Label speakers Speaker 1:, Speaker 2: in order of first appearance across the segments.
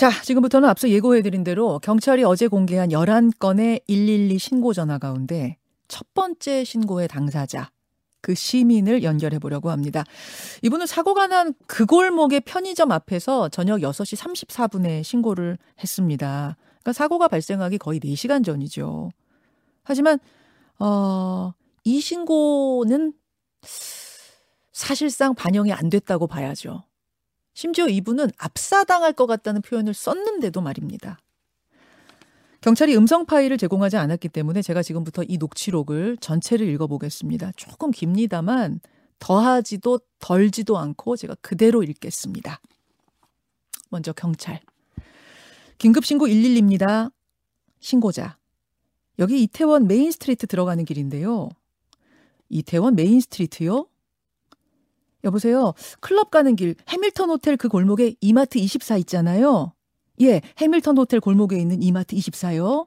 Speaker 1: 자, 지금부터는 앞서 예고해드린 대로 경찰이 어제 공개한 11건의 112 신고 전화 가운데 첫 번째 신고의 당사자, 그 시민을 연결해 보려고 합니다. 이분은 사고가 난 그 골목의 편의점 앞에서 저녁 6시 34분에 신고를 했습니다. 그러니까 사고가 발생하기 거의 4시간 전이죠. 하지만 어, 이 신고는 사실상 반영이 안 됐다고 봐야죠. 심지어 이분은 압사당할 것 같다는 표현을 썼는데도 말입니다. 경찰이 음성 파일을 제공하지 않았기 때문에 제가 지금부터 이 녹취록을 전체를 읽어보겠습니다. 조금 깁니다만 더하지도 덜지도 않고 제가 그대로 읽겠습니다. 먼저 경찰. 긴급신고 112입니다. 신고자. 여기 이태원 main street 들어가는 길인데요. 이태원 main street요? 여보세요. 클럽 가는 길 해밀턴 호텔 그 골목에 이마트 24 있잖아요. 예, 해밀턴 호텔 골목에 있는 이마트 24요.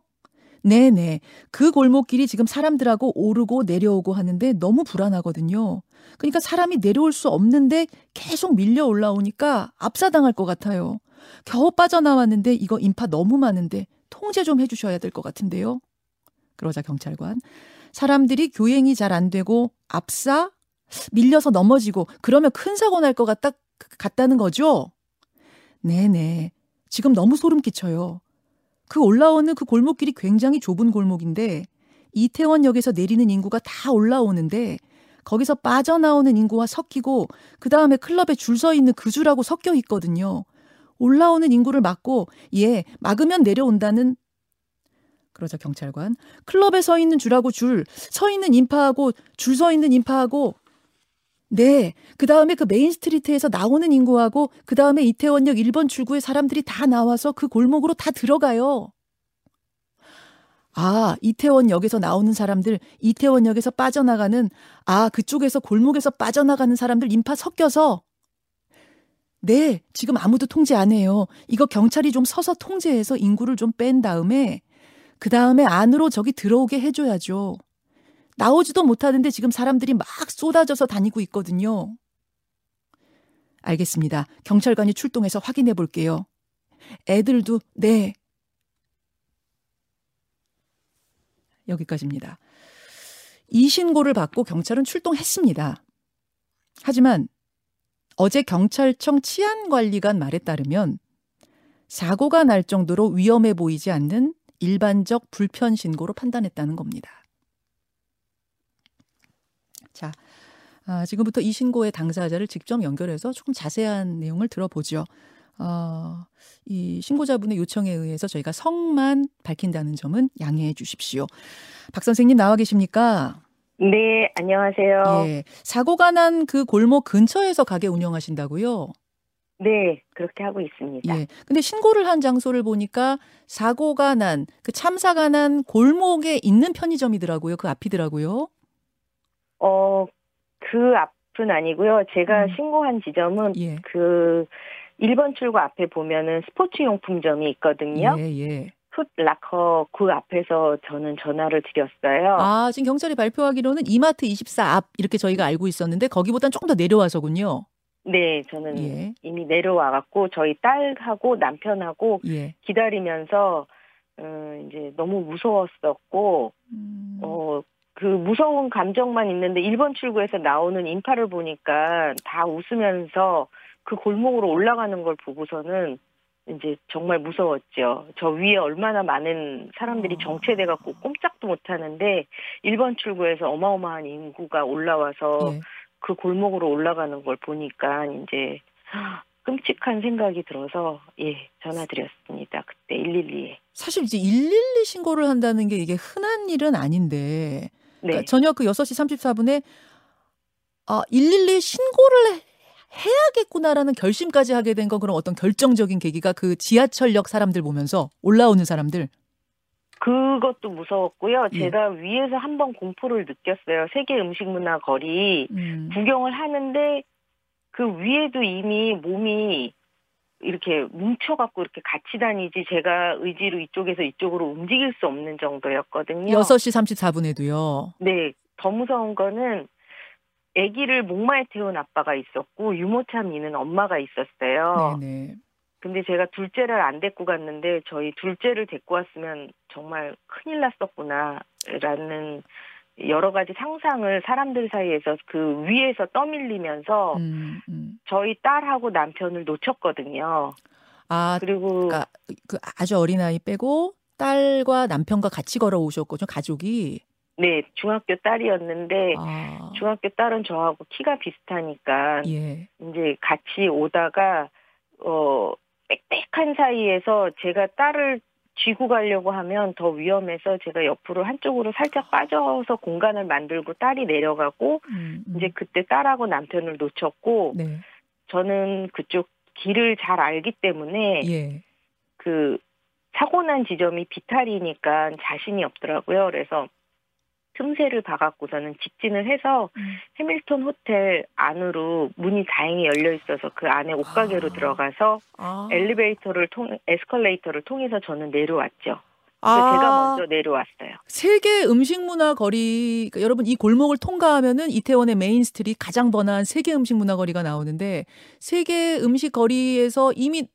Speaker 1: 네네. 그 골목길이 지금 사람들하고 오르고 내려오고 하는데 너무 불안하거든요. 그러니까 사람이 내려올 수 없는데 계속 밀려 올라오니까 압사당할 것 같아요. 겨우 빠져나왔는데 이거 인파 너무 많은데 통제 좀 해주셔야 될 것 같은데요. 그러자 경찰관. 사람들이 교행이 잘 안 되고 압사? 밀려서 넘어지고 그러면 큰 사고 날 것 같다, 같다는 거죠? 네네. 지금 너무 소름 끼쳐요. 그 올라오는 그 골목길이 굉장히 좁은 골목인데 이태원역에서 내리는 인구가 다 올라오는데 거기서 빠져나오는 인구와 섞이고 그 다음에 클럽에 줄 서 있는 그 줄하고 섞여 있거든요. 올라오는 인구를 막고 예 막으면 내려온다는 그러자 경찰관 클럽에 서 있는 줄하고 줄 서 있는 인파하고 줄 서 있는 인파하고 네. 그 다음에 그 main street에서 나오는 인구하고 그 다음에 이태원역 1번 출구에 사람들이 다 나와서 그 골목으로 다 들어가요. 아, 이태원역에서 나오는 사람들, 이태원역에서 빠져나가는, 아, 그쪽에서 골목에서 빠져나가는 사람들 인파 섞여서. 네, 지금 아무도 통제 안 해요. 이거 경찰이 좀 서서 통제해서 인구를 좀 뺀 다음에, 그 다음에 안으로 저기 들어오게 해줘야죠. 나오지도 못하는데 지금 사람들이 막 쏟아져서 다니고 있거든요. 알겠습니다. 경찰관이 출동해서 확인해 볼게요. 애들도, 네. 여기까지입니다. 이 신고를 받고 경찰은 출동했습니다. 하지만 어제 경찰청 치안관리관 말에 따르면 사고가 날 정도로 위험해 보이지 않는 일반적 불편 신고로 판단했다는 겁니다. 자, 아, 지금부터 이 신고의 당사자를 직접 연결해서 조금 자세한 내용을 들어보죠. 어, 이 신고자분의 요청에 의해서 저희가 성만 밝힌다는 점은 양해해 주십시오. 박 선생님 나와 계십니까?
Speaker 2: 네, 안녕하세요.
Speaker 1: 예. 사고가 난 그 골목 근처에서 가게 운영하신다고요?
Speaker 2: 네, 그렇게 하고 있습니다.
Speaker 1: 예. 근데 신고를 한 장소를 보니까 사고가 난, 그 참사가 난 골목에 있는 편의점이더라고요. 그 앞이더라고요.
Speaker 2: 어, 그 앞은 아니고요. 제가
Speaker 1: 음.
Speaker 2: 신고한 지점은
Speaker 1: 예.
Speaker 2: 그 1번 출구 앞에 보면은 스포츠 용품점이 있거든요.
Speaker 1: 예, 예.
Speaker 2: 풋라커 그 앞에서 저는 전화를 드렸어요.
Speaker 1: 아, 지금 경찰이 발표하기로는 이마트 24 앞 이렇게 저희가 알고 있었는데 거기보단 조금 더 내려와서군요.
Speaker 2: 네, 저는
Speaker 1: 예.
Speaker 2: 이미 내려와 갖고 저희 딸하고 남편하고
Speaker 1: 예.
Speaker 2: 기다리면서 음, 이제 너무 무서웠었고
Speaker 1: 음,
Speaker 2: 어, 그 무서운 감정만 있는데 1번 출구에서 나오는 인파를 보니까 다 웃으면서 그 골목으로 올라가는 걸 보고서는 이제 정말 무서웠죠. 저 위에 얼마나 많은 사람들이
Speaker 1: 어.
Speaker 2: 정체돼 갖고 꼼짝도 못 하는데 1번 출구에서 어마어마한 인구가 올라와서
Speaker 1: 예.
Speaker 2: 그 골목으로 올라가는 걸 보니까 이제 끔찍한 생각이 들어서 예, 전화드렸습니다. 그때 112에.
Speaker 1: 사실 이제 112 신고를 한다는 게 이게 흔한 일은 아닌데
Speaker 2: 네.
Speaker 1: 그러니까 저녁 그 6시 34분에 아, 112 신고를 해- 해야겠구나라는 결심까지 하게 된 건 그런 어떤 결정적인 계기가 그 지하철역 사람들 보면서 올라오는 사람들.
Speaker 2: 그것도 무서웠고요.
Speaker 1: 예.
Speaker 2: 제가 위에서 한번 공포를 느꼈어요. 세계 음식 문화 거리
Speaker 1: 음.
Speaker 2: 구경을 하는데 그 위에도 이미 몸이 이렇게 뭉쳐갖고 이렇게 같이 다니지 제가 의지로 이쪽에서 이쪽으로 움직일 수 없는 정도였거든요.
Speaker 1: 6시 34분에도요.
Speaker 2: 네, 더 무서운 거는 아기를 목마에 태운 아빠가 있었고 유모차 미는 엄마가 있었어요.
Speaker 1: 네네.
Speaker 2: 근데 제가 둘째를 안 데리고 갔는데 저희 둘째를 데리고 왔으면 정말 큰일 났었구나라는 여러 가지 상상을 사람들 사이에서 그 위에서 떠밀리면서
Speaker 1: 음, 음.
Speaker 2: 저희 딸하고 남편을 놓쳤거든요.
Speaker 1: 아,
Speaker 2: 그리고
Speaker 1: 그러니까 그 아주 어린 아이 빼고 딸과 남편과 같이 걸어오셨거든요, 가족이.
Speaker 2: 네 중학교 딸이었는데
Speaker 1: 아,
Speaker 2: 중학교 딸은 저하고 키가 비슷하니까
Speaker 1: 예.
Speaker 2: 이제 같이 오다가 어 빽빽한 사이에서 제가 딸을 쥐고 가려고 하면 더 위험해서 제가 옆으로 한쪽으로 살짝 빠져서 공간을 만들고 딸이 내려가고
Speaker 1: 음, 음.
Speaker 2: 이제 그때 딸하고 남편을 놓쳤고
Speaker 1: 네.
Speaker 2: 저는 그쪽 길을 잘 알기 때문에
Speaker 1: 예.
Speaker 2: 그 사고 난 지점이 비탈이니까 자신이 없더라고요. 그래서 틈새를 봐갖고서는 직진을 해서
Speaker 1: 음.
Speaker 2: 해밀턴 호텔 안으로 문이 다행히 열려 있어서 그 안에 옷가게로
Speaker 1: 아.
Speaker 2: 들어가서
Speaker 1: 아.
Speaker 2: 엘리베이터를 통 에스컬레이터를 통해서 저는 내려왔죠.
Speaker 1: 아,
Speaker 2: 제가 먼저 내려왔어요.
Speaker 1: 세계 음식 문화 거리 그러니까 여러분 이 골목을 통과하면은 이태원의 main street 가장 번화한 세계 음식 문화 거리가 나오는데 세계 음식 거리에서 이미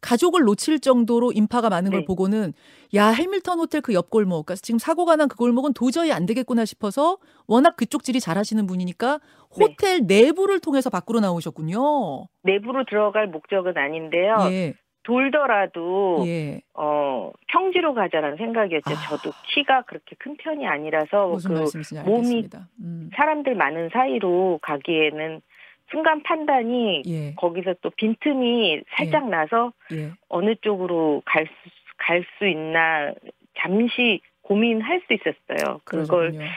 Speaker 1: 가족을 놓칠 정도로 인파가 많은 걸
Speaker 2: 네.
Speaker 1: 보고는 야 해밀턴 호텔 그 옆 골목 그러니까 지금 사고가 난 그 골목은 도저히 안 되겠구나 싶어서 워낙 그쪽 지리 잘 아시는 분이니까
Speaker 2: 네.
Speaker 1: 호텔 내부를 통해서 밖으로 나오셨군요.
Speaker 2: 내부로 들어갈 목적은 아닌데요.
Speaker 1: 예,
Speaker 2: 돌더라도
Speaker 1: 예.
Speaker 2: 어 평지로 가자라는 생각이었죠.
Speaker 1: 아.
Speaker 2: 저도 키가 그렇게 큰 편이 아니라서 그 몸이-.
Speaker 1: 음,
Speaker 2: 사람들 많은 사이로 가기에는 순간 판단이
Speaker 1: 예,
Speaker 2: 거기서 또 빈틈이 살짝 나서
Speaker 1: 예.
Speaker 2: 어느 쪽으로 갈 수 갈 수 있나 잠시 고민할 수 있었어요. 그걸.
Speaker 1: 예.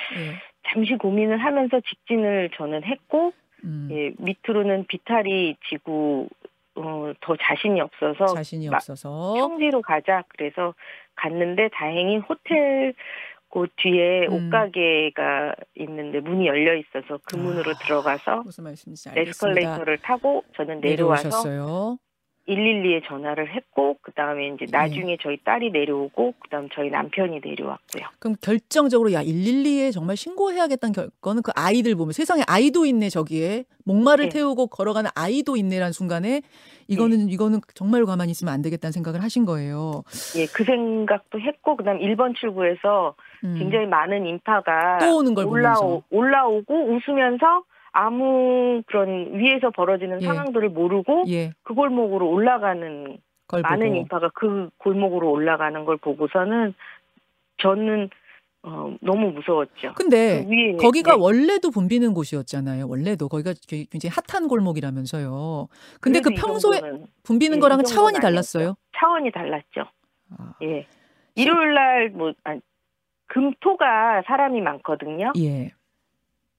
Speaker 2: 잠시 고민을 하면서 직진을 저는 했고
Speaker 1: 음.
Speaker 2: 예, 밑으로는 비탈이 지고 어, 더 자신이 없어서
Speaker 1: 자신이
Speaker 2: 마-
Speaker 1: 없어서
Speaker 2: 평지로 가자 그래서 갔는데 다행히 호텔 그 뒤에
Speaker 1: 음.
Speaker 2: 옷가게가 있는데 문이 열려 있어서 그
Speaker 1: 아.
Speaker 2: 문으로 들어가서
Speaker 1: 말씀인지 알겠습니다.
Speaker 2: 에스컬레이터를 타고 저는 내려와서
Speaker 1: 내려오셨어요.
Speaker 2: 112에 전화를 했고 그 다음에 이제
Speaker 1: 네.
Speaker 2: 나중에 저희 딸이 내려오고 그 다음 저희 남편이 내려왔고요.
Speaker 1: 그럼 결정적으로 야 112에 정말 신고해야겠다는 결, 거는 그 아이들 보면 세상에 아이도 있네 저기에 목마를
Speaker 2: 네.
Speaker 1: 태우고 걸어가는 아이도 있네라는 순간에 이거는 이거는 정말 가만히 있으면 안 되겠다는 생각을 하신 거예요.
Speaker 2: 예, 그 생각도 했고 그다음 1번 출구에서
Speaker 1: 음.
Speaker 2: 굉장히 많은 인파가
Speaker 1: 또 오는 걸
Speaker 2: 올라오
Speaker 1: 보면서
Speaker 2: 올라오고 웃으면서 아무 그런 위에서 벌어지는
Speaker 1: 예.
Speaker 2: 상황들을 모르고
Speaker 1: 예,
Speaker 2: 그 골목으로 올라가는
Speaker 1: 걸
Speaker 2: 많은
Speaker 1: 보고
Speaker 2: 인파가 그 골목으로 올라가는 걸 보고서는 저는 어, 너무 무서웠죠.
Speaker 1: 근데
Speaker 2: 그
Speaker 1: 거기가
Speaker 2: 네.
Speaker 1: 원래도 붐비는 곳이었잖아요. 원래도 거기가 굉장히 핫한 골목이라면서요. 근데 그 평소에 붐비는
Speaker 2: 예,
Speaker 1: 거랑은
Speaker 2: 이
Speaker 1: 차원이 달랐어요.
Speaker 2: 차원이 달랐죠.
Speaker 1: 아,
Speaker 2: 예. 일요일 날뭐 아니, 금토가 사람이 많거든요.
Speaker 1: 예.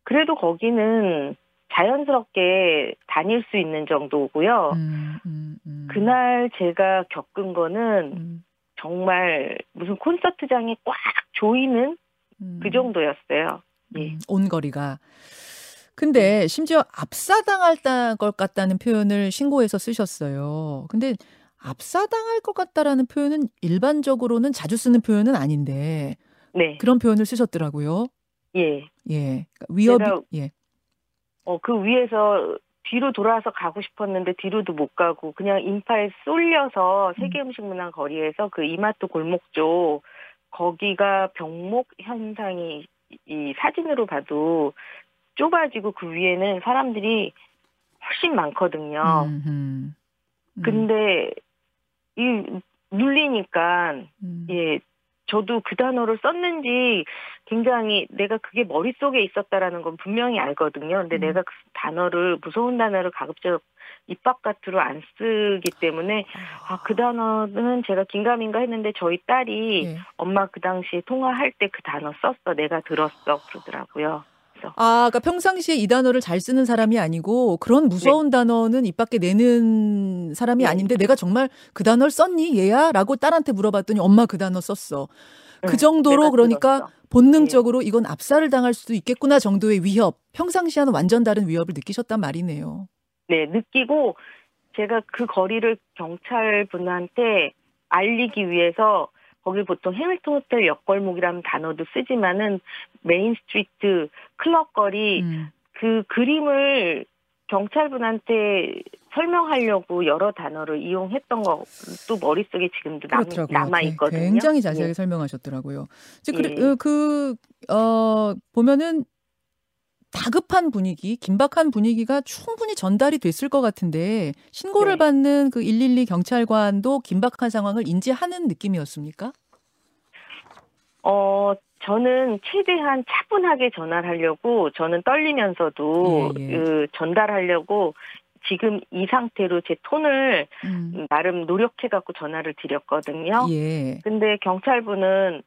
Speaker 2: 그래도 거기는 자연스럽게 다닐 수 있는 정도고요.
Speaker 1: 음, 음, 음.
Speaker 2: 그날 제가 겪은 거는
Speaker 1: 음,
Speaker 2: 정말 무슨 콘서트장에 꽉 조이는
Speaker 1: 음.
Speaker 2: 그 정도였어요. 예.
Speaker 1: 음, 온 거리가. 근데 심지어 압사당할 따- 것 같다는 표현을 신고해서 쓰셨어요. 근데 압사당할 것 같다라는 표현은 일반적으로는 자주 쓰는 표현은 아닌데
Speaker 2: 네.
Speaker 1: 그런 표현을 쓰셨더라고요.
Speaker 2: 예.
Speaker 1: 예. 그러니까 위협이
Speaker 2: 제가-
Speaker 1: 예.
Speaker 2: 어, 그 위에서 뒤로 돌아서 가고 싶었는데 뒤로도 못 가고 그냥 인파에 쏠려서 세계 음식 문화 거리에서 그 이마트 골목 쪽 거기가 병목 현상이 이 사진으로 봐도 좁아지고 그 위에는 사람들이 훨씬 많거든요.
Speaker 1: 음, 음. 음,
Speaker 2: 근데 이 눌리니까
Speaker 1: 음.
Speaker 2: 예 저도 그 단어를 썼는지 굉장히 내가 그게 머릿속에 있었다라는 건 분명히 알거든요. 근데
Speaker 1: 음.
Speaker 2: 내가 그 단어를 무서운 단어를 가급적 입 바깥으로 안 쓰기 때문에 아 그 단어는 제가 긴가민가 했는데 저희 딸이
Speaker 1: 예.
Speaker 2: 엄마 그 당시에 통화할 때 그 단어 썼어 내가 들었어 그러더라고요.
Speaker 1: 아, 그러니까 평상시에 이 단어를 잘 쓰는 사람이 아니고 그런 무서운 단어는 입 밖에 내는 사람이
Speaker 2: 네.
Speaker 1: 아닌데 내가 정말 그 단어를 썼니 얘야? 라고 딸한테 물어봤더니 엄마 그 단어 썼어. 그
Speaker 2: 응,
Speaker 1: 정도로 그러니까
Speaker 2: 들었어.
Speaker 1: 본능적으로 이건 압살을 당할 수도 있겠구나 정도의 위협, 평상시와는 완전 다른 위협을 느끼셨단 말이네요.
Speaker 2: 네, 느끼고 제가 그 거리를 경찰 분한테 알리기 위해서 거기 보통 해밀턴 호텔 옆골목이라는 단어도 쓰지만은 main street 클럽 거리
Speaker 1: 음,
Speaker 2: 그 그림을 경찰분한테 설명하려고 여러 단어를 이용했던 것도 머릿속에 지금도 남, 남아 있거든요.
Speaker 1: 굉장히 자세하게 예. 설명하셨더라고요. 즉 예. 그, 그, 어, 보면은 다급한 분위기, 긴박한 분위기가 충분히 전달이 됐을 것 같은데 신고를 네. 받는 그 112 경찰관도 긴박한 상황을 인지하는 느낌이었습니까?
Speaker 2: 어, 저는 최대한 차분하게 전화를 하려고 저는 떨리면서도 예, 예. 그 전달하려고 지금 이 상태로 제 톤을 음. 나름 노력해 갖고 전화를 드렸거든요. 예. 근데 경찰분은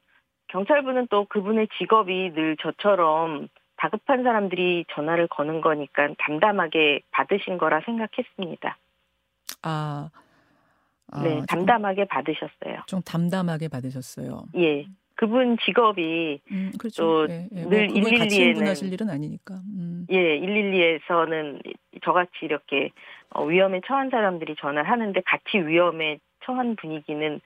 Speaker 2: 경찰분은 또 그분의 직업이 늘 저처럼 다급한 사람들이 전화를 거는 거니까 담담하게 받으신 거라 생각했습니다.
Speaker 1: 아,
Speaker 2: 아 네, 담담하게 받으셨어요.
Speaker 1: 좀 담담하게 받으셨어요.
Speaker 2: 예. 그분 직업이 음, 그렇죠. 또늘 예, 예. 뭐 112에는
Speaker 1: 하실 일은 아니니까. 음.
Speaker 2: 예, 112에서는 저같이 이렇게 어, 위험에 처한 사람들이 전화를 하는데 같이 위험에 처한 분위기는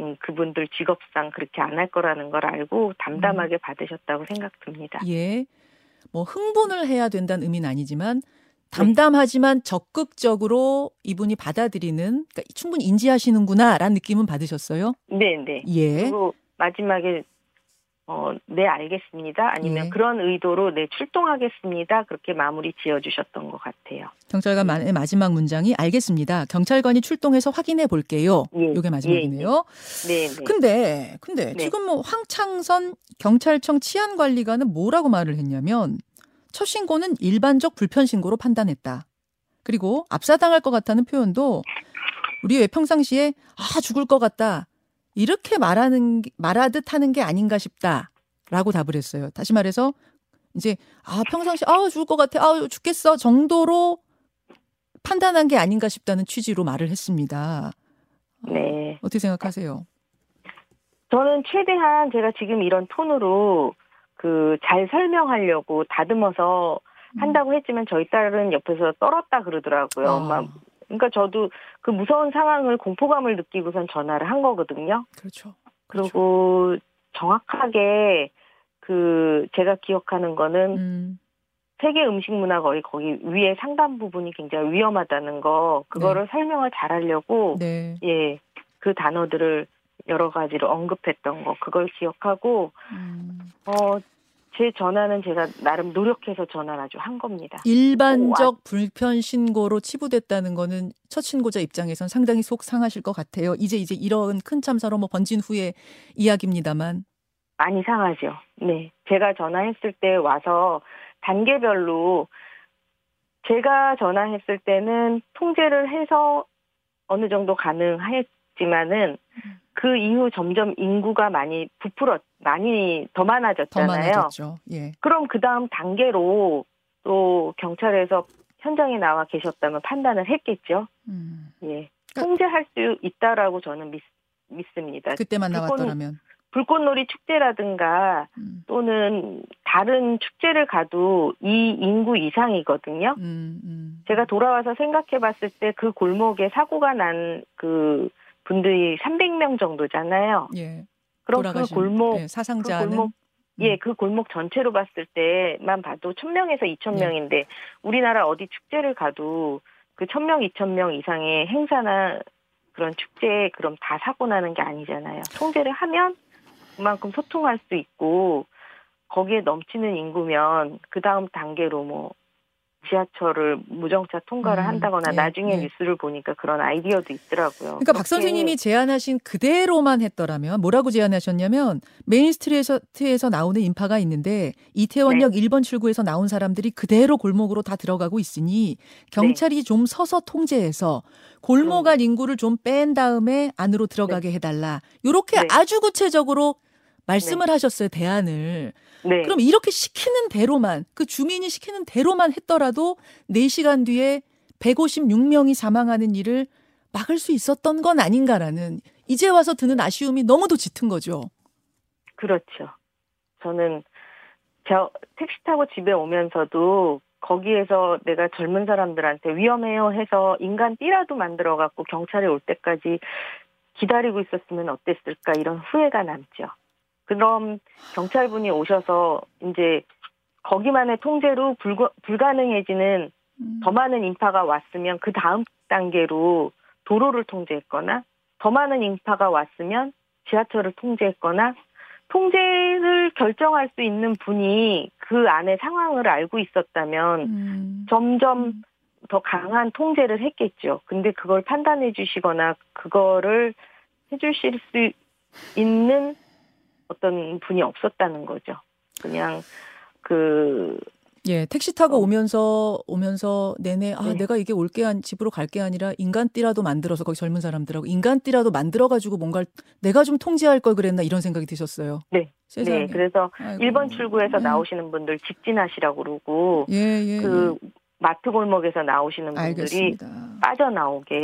Speaker 2: 음, 그분들 직업상 그렇게 안 할 거라는 걸 알고 담담하게 음. 받으셨다고 생각됩니다.
Speaker 1: 예. 뭐 흥분을 해야 된다는 의미는 아니지만 담담하지만 적극적으로 이분이 받아들이는 그러니까 충분히 인지하시는구나라는 느낌은 받으셨어요?
Speaker 2: 네, 네. 예. 그리고 마지막에 어, 네, 알겠습니다. 아니면 예. 그런 의도로 네, 출동하겠습니다. 그렇게 마무리 지어 주셨던 것 같아요.
Speaker 1: 경찰관의 마지막 문장이 알겠습니다. 경찰관이 출동해서 확인해 볼게요. 예. 요게 마지막이네요. 예. 네, 네. 근데 근데 네. 지금 뭐 황창선 경찰청 치안관리관은 뭐라고 말을 했냐면 첫 신고는 일반적 불편 신고로 판단했다. 그리고 압사당할 것 같다는 표현도 우리 왜 평상시에 아 죽을 것 같다 이렇게 말하는 말하듯 하는 게 아닌가 싶다라고 답을 했어요. 다시 말해서 이제 아 평상시 아 죽을 것 같아 아 죽겠어 정도로 판단한 게 아닌가 싶다는 취지로 말을 했습니다. 네. 어떻게 생각하세요?
Speaker 2: 저는 최대한 제가 지금 이런 톤으로 그 잘 설명하려고 다듬어서 음. 한다고 했지만 저희 딸은 옆에서 떨었다 그러더라고요. 아. 엄마 그러니까 저도 그 무서운 상황을 공포감을 느끼고선 전화를 한 거거든요.
Speaker 1: 그렇죠.
Speaker 2: 그렇죠. 그리고 정확하게 그 제가 기억하는 거는 음. 세계 음식 문화 거의 거기 위에 상단 부분이 굉장히 위험하다는 거 그거를 네. 설명을 잘하려고 네. 예그 단어들을 여러 가지로 언급했던 거 그걸 기억하고 음. 어 제 전화는 제가 나름 노력해서 전화를 아주 한 겁니다.
Speaker 1: 일반적 불편 신고로 치부됐다는 거는 첫 신고자 입장에선 상당히 속 상하실 것 같아요. 이제 이제 이런 큰 참사로 뭐 번진 후에 이야기입니다만.
Speaker 2: 많이 상하죠. 네. 제가 전화했을 때 와서 단계별로 제가 전화했을 때는 통제를 해서 어느 정도 가능했지만은 음. 그 이후 점점 인구가 많이 부풀었, 많이 더 많아졌잖아요. 더 많아졌죠. 예. 그럼 그 다음 단계로 또 경찰에서 현장에 나와 계셨다면 판단을 했겠죠. 음. 예. 그러니까 통제할 수 있다라고 저는 믿, 믿습니다.
Speaker 1: 그때만 나왔더라면.
Speaker 2: 불꽃 놀이 축제라든가 음. 또는 다른 축제를 가도 이 인구 이상이거든요. 음, 음. 제가 돌아와서 생각해 봤을 때 그 골목에 사고가 난그 분들이 300명 정도잖아요. 예. 그럼 그 골목 예,
Speaker 1: 사상자는 그 골목,
Speaker 2: 예, 음. 그 골목 전체로 봤을 때만 봐도 1000명에서 2000명인데 예. 우리나라 어디 축제를 가도 그 1000명, 2000명 이상의 행사나 그런 축제에 그럼 다 사고 나는 게 아니잖아요. 통제를 하면 그만큼 소통할 수 있고 거기에 넘치는 인구면 그 다음 단계로 뭐 지하철을 무정차 통과를 음, 한다거나 네, 나중에 네. 뉴스를 보니까 그런 아이디어도 있더라고요.
Speaker 1: 그러니까 박 선생님이 제안하신 그대로만 했더라면 뭐라고 제안하셨냐면 메인스트리트에서 나오는 인파가 있는데 이태원역 네. 1번 출구에서 나온 사람들이 그대로 골목으로 다 들어가고 있으니 경찰이 네. 좀 서서 통제해서 골목 안 음. 인구를 좀 뺀 다음에 안으로 들어가게 네. 해달라. 이렇게 네. 아주 구체적으로 말씀을 하셨어요 대안을. 네. 그럼 이렇게 시키는 대로만 그 주민이 시키는 대로만 했더라도 4시간 뒤에 156명이 사망하는 일을 막을 수 있었던 건 아닌가라는 이제 와서 드는 아쉬움이 너무도 짙은 거죠.
Speaker 2: 그렇죠. 저는 저 택시 타고 집에 오면서도 거기에서 내가 젊은 사람들한테 위험해요 해서 인간 띠라도 만들어 갖고 경찰이 올 때까지 기다리고 있었으면 어땠을까 이런 후회가 남죠. 그럼 경찰분이 오셔서 이제 거기만의 통제로 불가, 불가능해지는
Speaker 1: 음.
Speaker 2: 더 많은 인파가 왔으면 그 다음 단계로 도로를 통제했거나 더 많은 인파가 왔으면 지하철을 통제했거나 통제를 결정할 수 있는 분이 그 안에 상황을 알고 있었다면
Speaker 1: 음.
Speaker 2: 점점 더 강한 통제를 했겠죠. 근데 그걸 판단해 주시거나 그거를 해 주실 수 있는 어떤 분이 없었다는 거죠. 그냥 그
Speaker 1: 예, 택시 타고
Speaker 2: 어.
Speaker 1: 오면서 오면서 내내 아
Speaker 2: 네.
Speaker 1: 내가 이게 올게 한 집으로 갈 게 아니라 인간띠라도 만들어서 거기 젊은 사람들하고 인간띠라도 만들어 가지고 뭔가 내가 좀 통제할 걸 그랬나 이런 생각이 드셨어요.
Speaker 2: 네.
Speaker 1: 세상에.
Speaker 2: 네, 그래서
Speaker 1: 아이고.
Speaker 2: 1번 출구에서
Speaker 1: 네.
Speaker 2: 나오시는 분들 직진하시라고 그러고
Speaker 1: 예, 예.
Speaker 2: 그 마트 골목에서 나오시는
Speaker 1: 예.
Speaker 2: 분들이
Speaker 1: 알겠습니다.
Speaker 2: 빠져나오게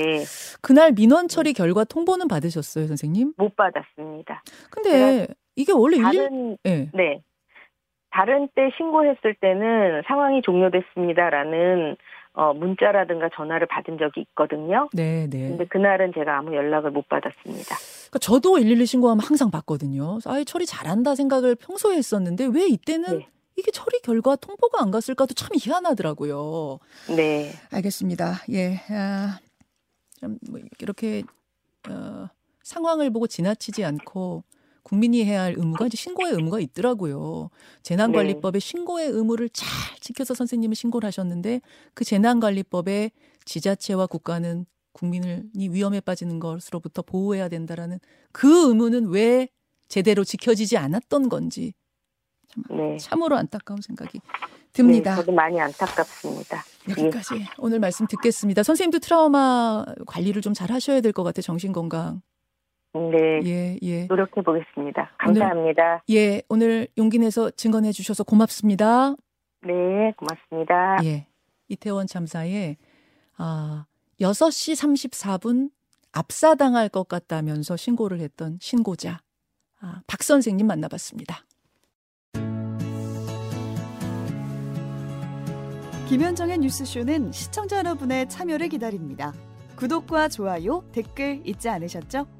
Speaker 1: 그날 민원 처리 결과 통보는 받으셨어요, 선생님?
Speaker 2: 못 받았습니다.
Speaker 1: 근데 이게 원래
Speaker 2: 다른
Speaker 1: 예.
Speaker 2: 네. 다른 때 신고했을 때는 상황이 종료됐습니다라는 어, 문자라든가 전화를 받은 적이 있거든요.
Speaker 1: 네, 네.
Speaker 2: 근데 그날은 제가 아무 연락을 못 받았습니다.
Speaker 1: 그러니까 저도 112 신고하면 항상 받거든요. 아예 처리 잘한다 생각을 평소에 했었는데 왜 이때는
Speaker 2: 네.
Speaker 1: 이게 처리 결과 통보가 안 갔을까도 참 희한하더라고요.
Speaker 2: 네.
Speaker 1: 알겠습니다. 예. 아, 참뭐 이렇게 어, 상황을 보고 지나치지 않고 국민이 해야 할 의무가 이제 신고의 의무가 있더라고요. 재난관리법의 신고의 의무를 잘 지켜서 선생님은 신고를 하셨는데 그 재난관리법에 지자체와 국가는 국민을 이 위험에 빠지는 것으로부터 보호해야 된다라는 그 의무는 왜 제대로 지켜지지 않았던 건지
Speaker 2: 네.
Speaker 1: 참으로 안타까운 생각이 듭니다.
Speaker 2: 네, 저도 많이 안타깝습니다.
Speaker 1: 여기까지 오늘 말씀 듣겠습니다. 선생님도 트라우마 관리를 좀 잘 하셔야 될 것 같아요. 정신 건강.
Speaker 2: 네.
Speaker 1: 예, 예.
Speaker 2: 노력해 보겠습니다. 감사합니다.
Speaker 1: 예, 오늘 용기 내서 증언해 주셔서 고맙습니다.
Speaker 2: 네, 고맙습니다.
Speaker 1: 예. 이태원 참사에 아, 6시 34분 압사당할 것 같다면서 신고를 했던 신고자 아, 박 선생님 만나봤습니다.
Speaker 3: 김현정의 뉴스쇼는 시청자 여러분의 참여를 기다립니다. 구독과 좋아요, 댓글 잊지 않으셨죠?